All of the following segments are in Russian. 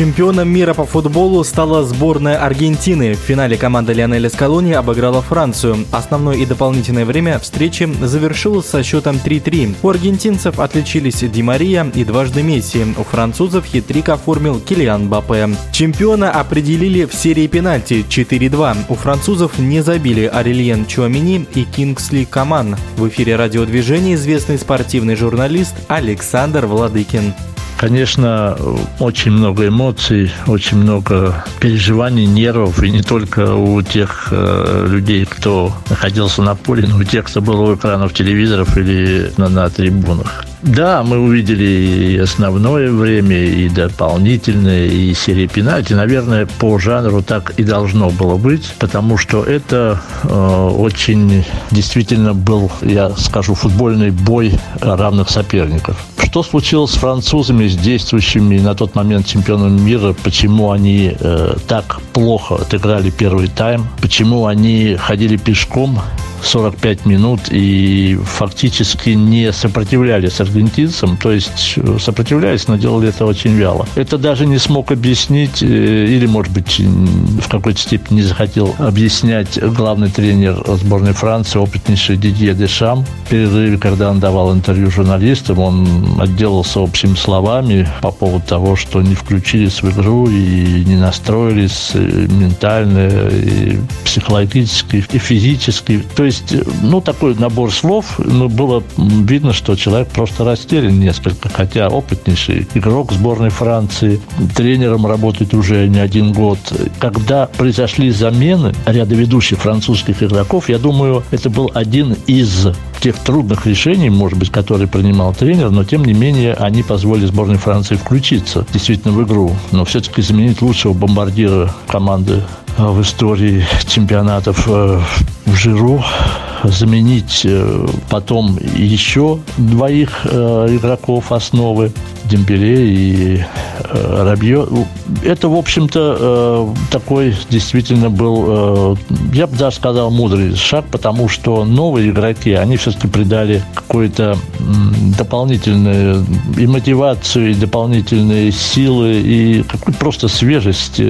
Чемпионом мира по футболу стала сборная Аргентины. В финале команда Лионеля Скалони обыграла Францию. Основное и дополнительное время встречи завершилось со счетом 3-3. У аргентинцев отличились Ди Мария и дважды Месси. У французов хитрик оформил Килиан Бапе. Чемпиона определили в серии пенальти 4-2. У французов не забили Арельен Чуамини и Кингсли Каман. В эфире радиодвижения известный спортивный журналист Александр Владыкин. Конечно, очень много эмоций, очень много переживаний, нервов, и не только у тех э, людей, кто находился на поле, но и у тех, кто был у экранов телевизоров или на, на трибунах. Да, мы увидели и основное время, и дополнительное, и серии пенальти. Наверное, по жанру так и должно было быть, потому что это э, очень действительно был, я скажу, футбольный бой равных соперников. Что случилось с французами, с действующими на тот момент чемпионами мира? Почему они э, так плохо отыграли первый тайм? Почему они ходили пешком 45 минут и фактически не сопротивлялись аргентинцам, то есть э, сопротивлялись, но делали это очень вяло. Это даже не смог объяснить, э, или, может быть, в какой-то степени не захотел объяснять главный тренер сборной Франции, опытнейший Дидье Дешам. В перерыве, когда он давал интервью журналистам, он отделался общими словами по поводу того, что не включились в игру и не настроились э, ментально, и психологически, и физически. То есть, ну, такой набор слов, ну, было видно, что человек просто растерян несколько, хотя опытнейший игрок сборной Франции, тренером работает уже не один год. Когда произошли замены ряда ведущих французских игроков, я думаю, это был один из тех трудных решений, может быть, которые принимал тренер, но тем не менее они позволили сборной Франции включиться действительно в игру. Но все-таки заменить лучшего бомбардира команды э, в истории чемпионатов э, в Жиру заменить э, потом еще двоих игроков основы Дембеле и э, Рабье. Это, в общем-то, э, такой действительно был, э, я бы даже сказал, мудрый шаг, потому что новые игроки, они все-таки придали какой-то дополнительную и мотивацию, и дополнительные силы, и какую-то просто свежесть,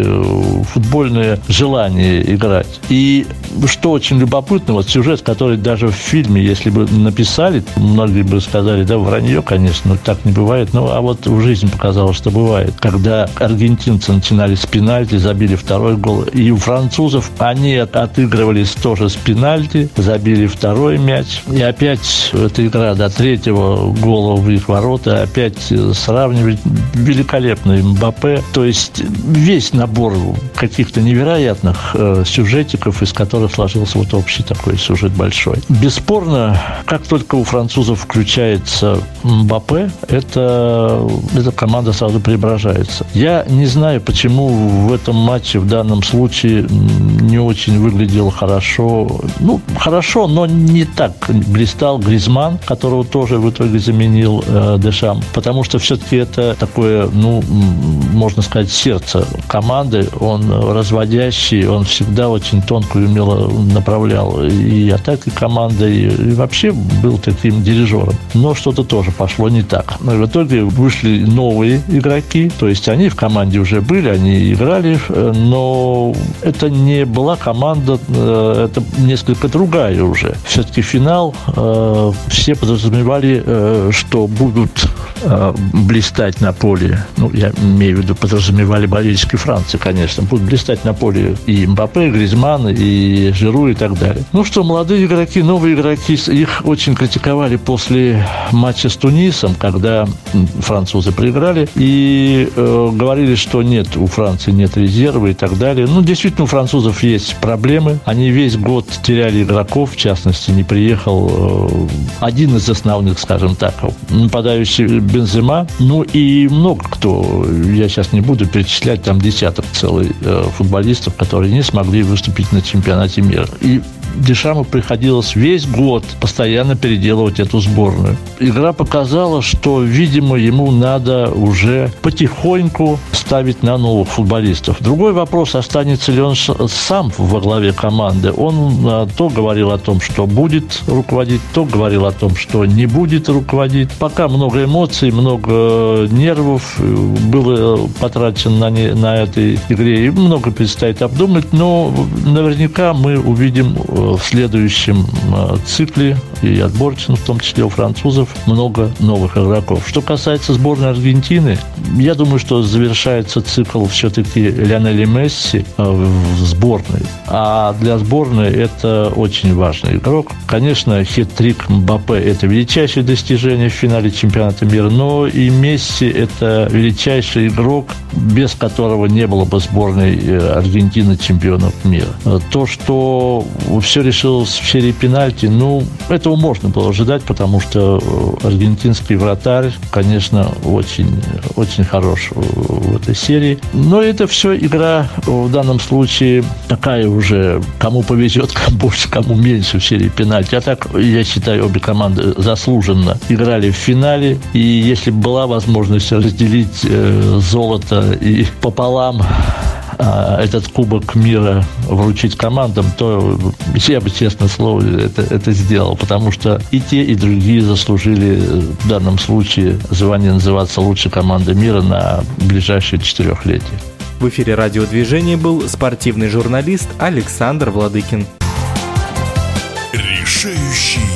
футбольное желание играть. И что очень любопытно, вот сюжет, который даже в фильме, если бы написали, многие бы сказали, да, вранье, конечно, так не бывает, ну, а вот вот в жизни показалось, что бывает. Когда аргентинцы начинали с пенальти, забили второй гол. И у французов они отыгрывались тоже с пенальти, забили второй мяч. И опять эта игра до третьего гола в их ворота, опять сравнивать великолепный Мбаппе. То есть весь набор каких-то невероятных э, сюжетиков, из которых сложился вот общий такой сюжет большой. Бесспорно, как только у французов включается Мбаппе, это эта команда сразу преображается. Я не знаю, почему в этом матче в данном случае не очень выглядел хорошо. Ну, хорошо, но не так блистал Гризман, которого тоже в итоге заменил э, Дешам. Потому что все-таки это такое, ну, можно сказать, сердце команды. Он разводящий, он всегда очень тонко и умело направлял и атаки команды, и, и вообще был таким дирижером. Но что-то тоже пошло не так. В итоге вышли новые игроки, то есть они в команде уже были, они играли, э, но это не была команда, э, это несколько другая уже. Все-таки финал э, все подразумевали, что будут блистать на поле, ну, я имею в виду, подразумевали болельщики Франции, конечно, будут блистать на поле и Мбаппе, и Гризман, и Жиру, и так далее. Ну что, молодые игроки, новые игроки, их очень критиковали после матча с Тунисом, когда французы проиграли, и э, говорили, что нет, у Франции нет резерва и так далее. Ну, действительно, у французов есть проблемы. Они весь год теряли игроков, в частности, не приехал э, один из основных, скажем так, нападающий Бензема. Ну, и много кто, я сейчас не буду перечислять, там десяток целый э, футболистов, которые не смогли выступить на чемпионате мира. И Дешаму приходилось весь год постоянно переделывать эту сборную. Игра показала, что, видимо, ему надо уже потихоньку ставить на новых футболистов. Другой вопрос, останется ли он сам во главе команды. Он а, то говорил о том, что будет руководить, то говорил о том, что не будет руководить. Пока много эмоций, много нервов было потрачено на, не, на этой игре, и много предстоит обдумать, но наверняка мы увидим э, в следующем э, цикле и отборочно, в том числе у французов, много новых игроков. Что касается сборной Аргентины, я думаю, что завершается цикл все-таки Лионели Месси э, в сборной. А для сборной это очень важный игрок. Конечно, хит-трик Мбаппе – это величайшее достижение в финале чемпионата мира, но и Месси – это величайший игрок, без которого не было бы сборной э, Аргентины чемпионов мира. То, что все решилось в серии пенальти, ну, этого можно было ожидать, потому что э, аргентинский вратарь, конечно, очень, очень хорош в этой серии. Но это все игра в данном случае такая уже, кому повезет, кому больше, кому меньше в серии пенальти. А так, я считаю, обе команды заслуженно играли в финале. И если была возможность разделить э, золото и пополам а, этот Кубок мира вручить командам, то я бы, честно слово, это, это сделал, потому что и те, и другие заслужили в данном случае звание называться лучшей командой мира на ближайшие четырехлетие. В эфире радиодвижения был спортивный журналист Александр Владыкин. Решающий